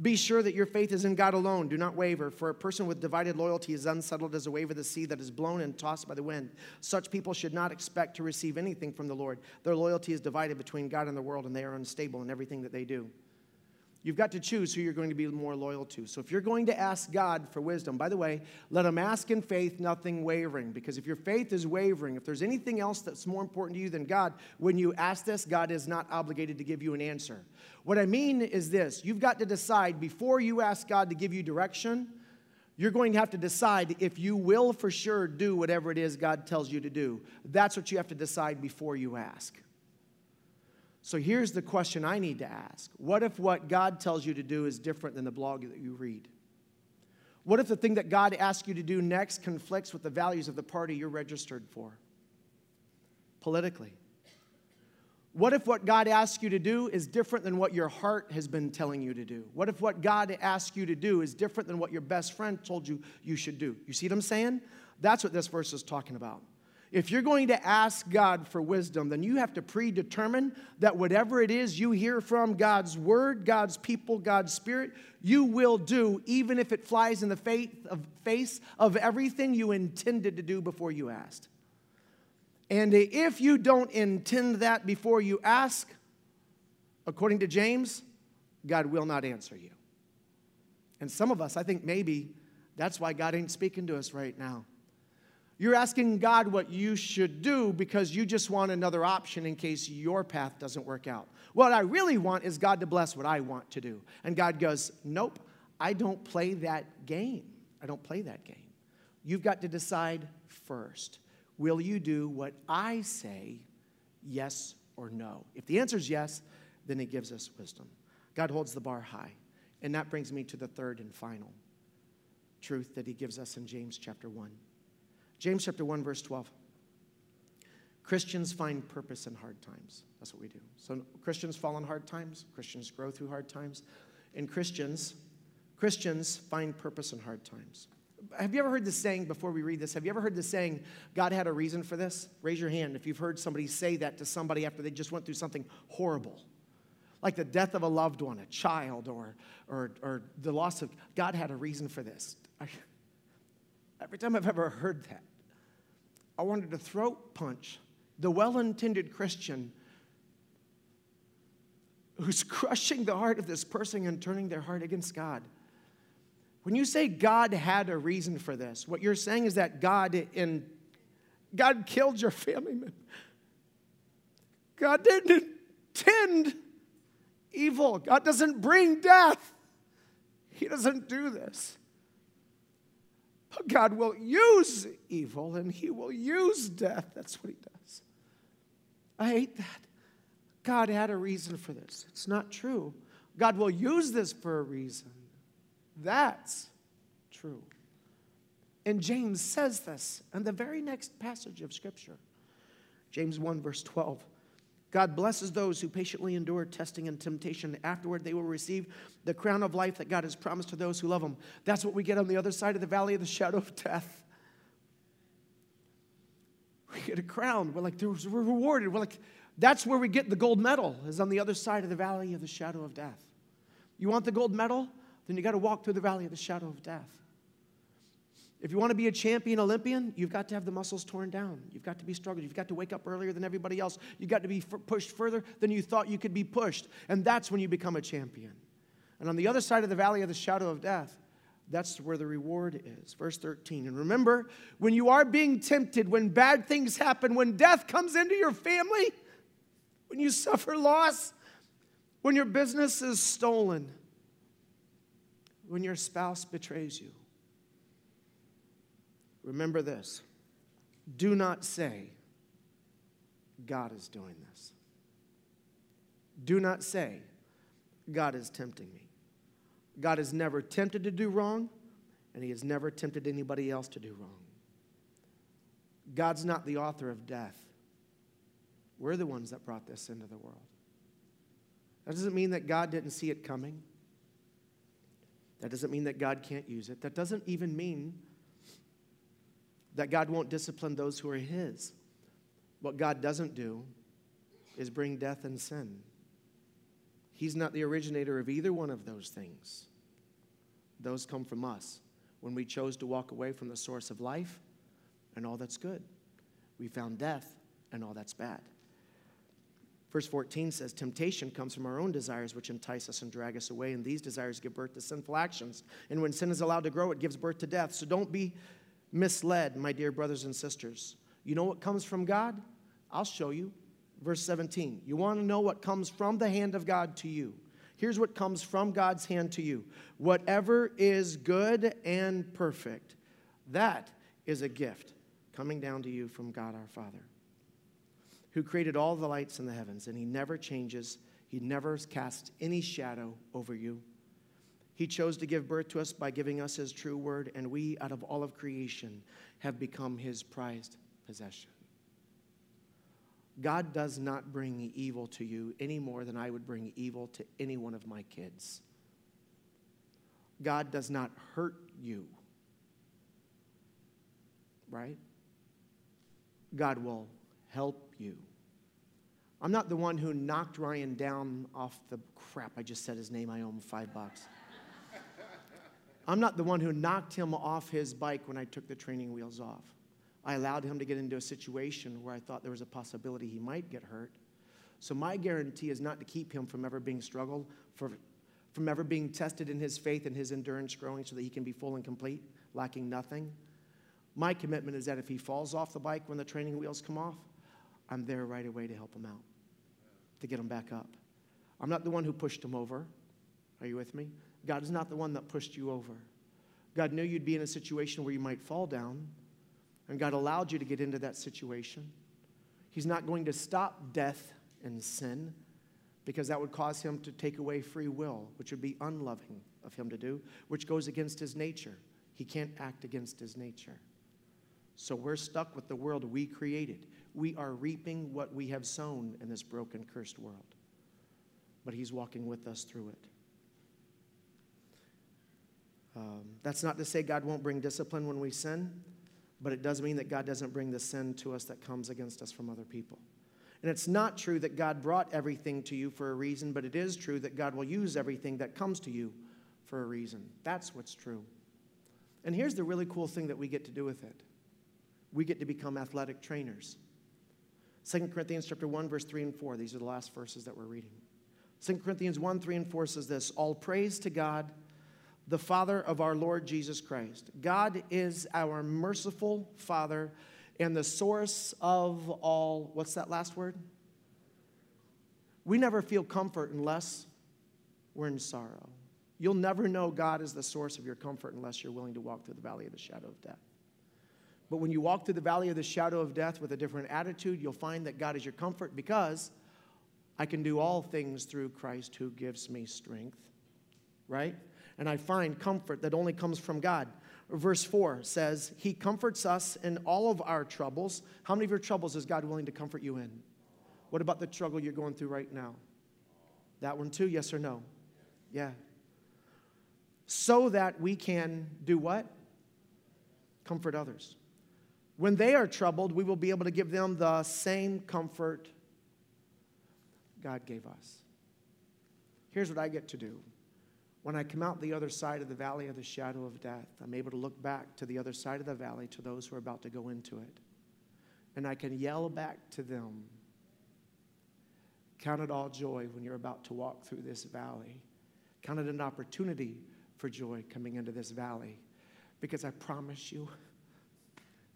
be sure that your faith is in God alone. Do not waver, for a person with divided loyalty is unsettled as a wave of the sea that is blown and tossed by the wind. Such people should not expect to receive anything from the Lord. Their loyalty is divided between God and the world, and they are unstable in everything that they do. You've got to choose who you're going to be more loyal to. So if you're going to ask God for wisdom, by the way, let him ask in faith, nothing wavering. Because if your faith is wavering, if there's anything else that's more important to you than God, when you ask this, God is not obligated to give you an answer. What I mean is this you've got to decide before you ask God to give you direction, you're going to have to decide if you will for sure do whatever it is God tells you to do. That's what you have to decide before you ask. So here's the question I need to ask What if what God tells you to do is different than the blog that you read? What if the thing that God asks you to do next conflicts with the values of the party you're registered for? Politically. What if what God asks you to do is different than what your heart has been telling you to do? What if what God asks you to do is different than what your best friend told you you should do? You see what I'm saying? That's what this verse is talking about. If you're going to ask God for wisdom, then you have to predetermine that whatever it is you hear from God's word, God's people, God's spirit, you will do, even if it flies in the face of everything you intended to do before you asked. And if you don't intend that before you ask, according to James, God will not answer you. And some of us, I think maybe that's why God ain't speaking to us right now. You're asking God what you should do because you just want another option in case your path doesn't work out. What I really want is God to bless what I want to do. And God goes, Nope, I don't play that game. I don't play that game. You've got to decide first will you do what I say, yes or no? If the answer is yes, then He gives us wisdom. God holds the bar high. And that brings me to the third and final truth that He gives us in James chapter 1. James chapter 1, verse 12. Christians find purpose in hard times. That's what we do. So Christians fall in hard times, Christians grow through hard times, and Christians, Christians find purpose in hard times. Have you ever heard the saying before we read this? Have you ever heard the saying, God had a reason for this? Raise your hand if you've heard somebody say that to somebody after they just went through something horrible. like the death of a loved one, a child, or, or, or the loss of, God had a reason for this. <laughs> Every time I've ever heard that, I wanted to throat punch the well intended Christian who's <laughs> crushing the heart of this person and turning their heart against God. When you say God had a reason for this, what you're saying is that God in God killed your family member. God didn't intend evil. God doesn't bring death. He doesn't do this. God will use evil and He will use death. That's what He does. I hate that. God had a reason for this. It's not true. God will use this for a reason. That's true. And James says this in the very next passage of Scripture. James 1, verse 12. God blesses those who patiently endure testing and temptation. Afterward, they will receive the crown of life that God has promised to those who love Him. That's what we get on the other side of the valley of the shadow of death. We get a crown. We're like, we're rewarded. We're like, that's where we get the gold medal, is on the other side of the valley of the shadow of death. You want the gold medal? Then you got to walk through the valley of the shadow of death. If you want to be a champion Olympian, you've got to have the muscles torn down. You've got to be struggled. You've got to wake up earlier than everybody else. You've got to be f- pushed further than you thought you could be pushed. And that's when you become a champion. And on the other side of the valley of the shadow of death, that's where the reward is. Verse 13. And remember, when you are being tempted, when bad things happen, when death comes into your family, when you suffer loss, when your business is stolen, when your spouse betrays you. Remember this do not say, God is doing this. Do not say, God is tempting me. God is never tempted to do wrong, and He has never tempted anybody else to do wrong. God's not the author of death. We're the ones that brought this into the world. That doesn't mean that God didn't see it coming. That doesn't mean that God can't use it. That doesn't even mean that God won't discipline those who are His. What God doesn't do is bring death and sin. He's not the originator of either one of those things. Those come from us when we chose to walk away from the source of life and all that's good. We found death and all that's bad. Verse 14 says, Temptation comes from our own desires, which entice us and drag us away, and these desires give birth to sinful actions. And when sin is allowed to grow, it gives birth to death. So don't be misled, my dear brothers and sisters. You know what comes from God? I'll show you. Verse 17. You want to know what comes from the hand of God to you? Here's what comes from God's hand to you whatever is good and perfect, that is a gift coming down to you from God our Father who created all the lights in the heavens, and he never changes. He never casts any shadow over you. He chose to give birth to us by giving us his true word, and we, out of all of creation, have become his prized possession. God does not bring evil to you any more than I would bring evil to any one of my kids. God does not hurt you, right? God will help you. I'm not the one who knocked Ryan down off the crap. I just said his name. I owe him five bucks. I'm not the one who knocked him off his bike when I took the training wheels off. I allowed him to get into a situation where I thought there was a possibility he might get hurt. So my guarantee is not to keep him from ever being struggled, for, from ever being tested in his faith and his endurance growing so that he can be full and complete, lacking nothing. My commitment is that if he falls off the bike when the training wheels come off, I'm there right away to help him out, to get him back up. I'm not the one who pushed him over. Are you with me? God is not the one that pushed you over. God knew you'd be in a situation where you might fall down, and God allowed you to get into that situation. He's not going to stop death and sin because that would cause him to take away free will, which would be unloving of him to do, which goes against his nature. He can't act against his nature. So we're stuck with the world we created we are reaping what we have sown in this broken, cursed world. But He's walking with us through it. Um, that's not to say God won't bring discipline when we sin, but it does mean that God doesn't bring the sin to us that comes against us from other people. And it's not true that God brought everything to you for a reason, but it is true that God will use everything that comes to you for a reason. That's what's true. And here's the really cool thing that we get to do with it we get to become athletic trainers. 2 Corinthians chapter 1, verse 3 and 4. These are the last verses that we're reading. 2 Corinthians 1, 3 and 4 says this All praise to God, the Father of our Lord Jesus Christ. God is our merciful Father and the source of all, what's that last word? We never feel comfort unless we're in sorrow. You'll never know God is the source of your comfort unless you're willing to walk through the valley of the shadow of death. But when you walk through the valley of the shadow of death with a different attitude, you'll find that God is your comfort because I can do all things through Christ who gives me strength, right? And I find comfort that only comes from God. Verse 4 says, He comforts us in all of our troubles. How many of your troubles is God willing to comfort you in? What about the struggle you're going through right now? That one too, yes or no? Yeah. So that we can do what? Comfort others. When they are troubled, we will be able to give them the same comfort God gave us. Here's what I get to do. When I come out the other side of the valley of the shadow of death, I'm able to look back to the other side of the valley to those who are about to go into it. And I can yell back to them Count it all joy when you're about to walk through this valley. Count it an opportunity for joy coming into this valley. Because I promise you,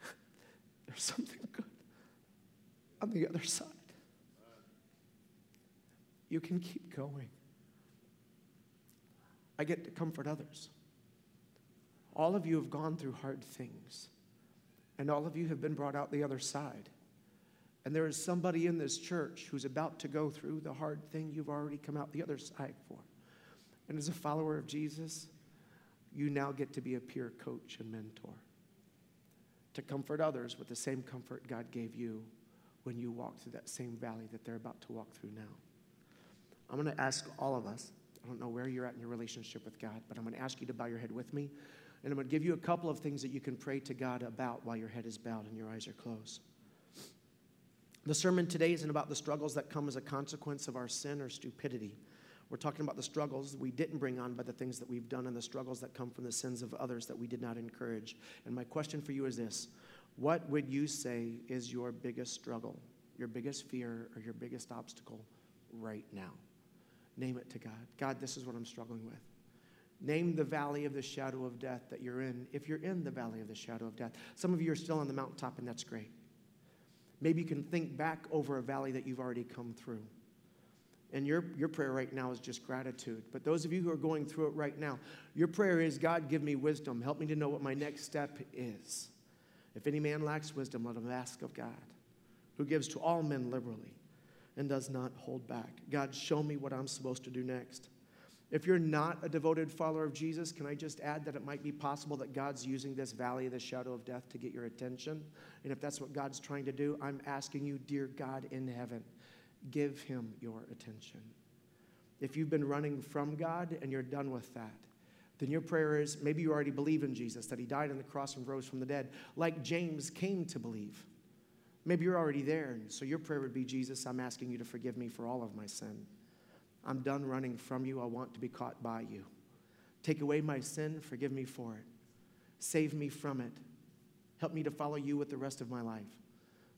<laughs> there's something good on the other side. You can keep going. I get to comfort others. All of you have gone through hard things, and all of you have been brought out the other side. And there is somebody in this church who's about to go through the hard thing you've already come out the other side for. And as a follower of Jesus, you now get to be a peer coach and mentor to comfort others with the same comfort God gave you when you walk through that same valley that they're about to walk through now. I'm going to ask all of us, I don't know where you're at in your relationship with God, but I'm going to ask you to bow your head with me. And I'm going to give you a couple of things that you can pray to God about while your head is bowed and your eyes are closed. The sermon today isn't about the struggles that come as a consequence of our sin or stupidity. We're talking about the struggles we didn't bring on by the things that we've done and the struggles that come from the sins of others that we did not encourage. And my question for you is this What would you say is your biggest struggle, your biggest fear, or your biggest obstacle right now? Name it to God. God, this is what I'm struggling with. Name the valley of the shadow of death that you're in, if you're in the valley of the shadow of death. Some of you are still on the mountaintop, and that's great. Maybe you can think back over a valley that you've already come through. And your, your prayer right now is just gratitude. But those of you who are going through it right now, your prayer is God, give me wisdom. Help me to know what my next step is. If any man lacks wisdom, let him ask of God, who gives to all men liberally and does not hold back. God, show me what I'm supposed to do next. If you're not a devoted follower of Jesus, can I just add that it might be possible that God's using this valley of the shadow of death to get your attention? And if that's what God's trying to do, I'm asking you, dear God in heaven, give him your attention. If you've been running from God and you're done with that, then your prayer is maybe you already believe in Jesus, that he died on the cross and rose from the dead, like James came to believe. Maybe you're already there, and so your prayer would be Jesus, I'm asking you to forgive me for all of my sin. I'm done running from you. I want to be caught by you. Take away my sin, forgive me for it. Save me from it. Help me to follow you with the rest of my life.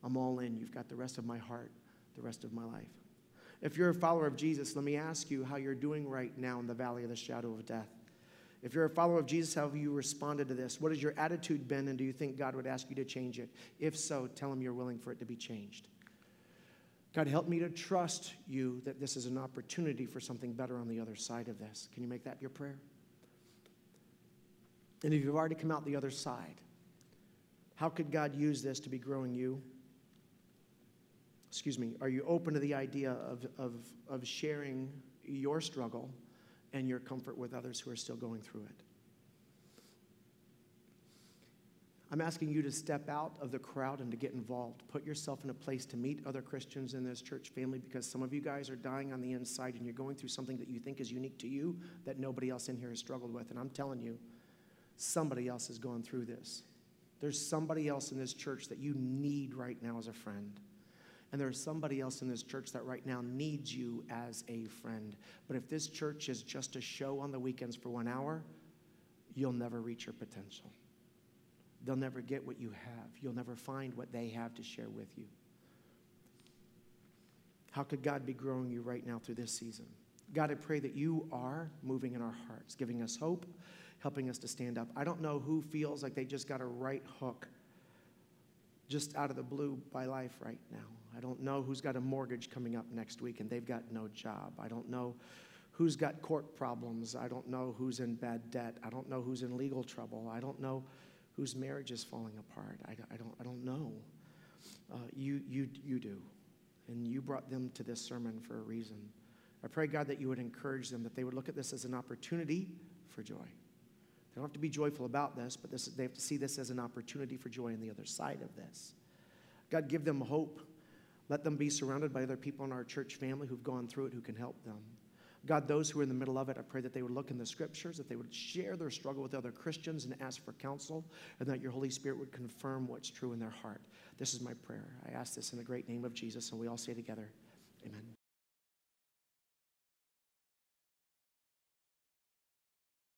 I'm all in. You've got the rest of my heart the rest of my life. If you're a follower of Jesus, let me ask you how you're doing right now in the valley of the shadow of death. If you're a follower of Jesus, how have you responded to this? What has your attitude been, and do you think God would ask you to change it? If so, tell him you're willing for it to be changed. God, help me to trust you that this is an opportunity for something better on the other side of this. Can you make that your prayer? And if you've already come out the other side, how could God use this to be growing you? excuse me, are you open to the idea of, of, of sharing your struggle and your comfort with others who are still going through it? I'm asking you to step out of the crowd and to get involved. Put yourself in a place to meet other Christians in this church family because some of you guys are dying on the inside and you're going through something that you think is unique to you that nobody else in here has struggled with. And I'm telling you, somebody else is going through this. There's somebody else in this church that you need right now as a friend. And there's somebody else in this church that right now needs you as a friend. But if this church is just a show on the weekends for one hour, you'll never reach your potential. They'll never get what you have. You'll never find what they have to share with you. How could God be growing you right now through this season? God, I pray that you are moving in our hearts, giving us hope, helping us to stand up. I don't know who feels like they just got a right hook just out of the blue by life right now. I don't know who's got a mortgage coming up next week and they've got no job. I don't know who's got court problems. I don't know who's in bad debt. I don't know who's in legal trouble. I don't know whose marriage is falling apart. I, I don't, I don't know. Uh, you, you, you do. And you brought them to this sermon for a reason. I pray, God, that you would encourage them, that they would look at this as an opportunity for joy. They don't have to be joyful about this, but this, they have to see this as an opportunity for joy on the other side of this. God, give them hope. Let them be surrounded by other people in our church family who've gone through it who can help them. God, those who are in the middle of it, I pray that they would look in the scriptures, that they would share their struggle with other Christians and ask for counsel, and that your Holy Spirit would confirm what's true in their heart. This is my prayer. I ask this in the great name of Jesus, and we all say together, Amen.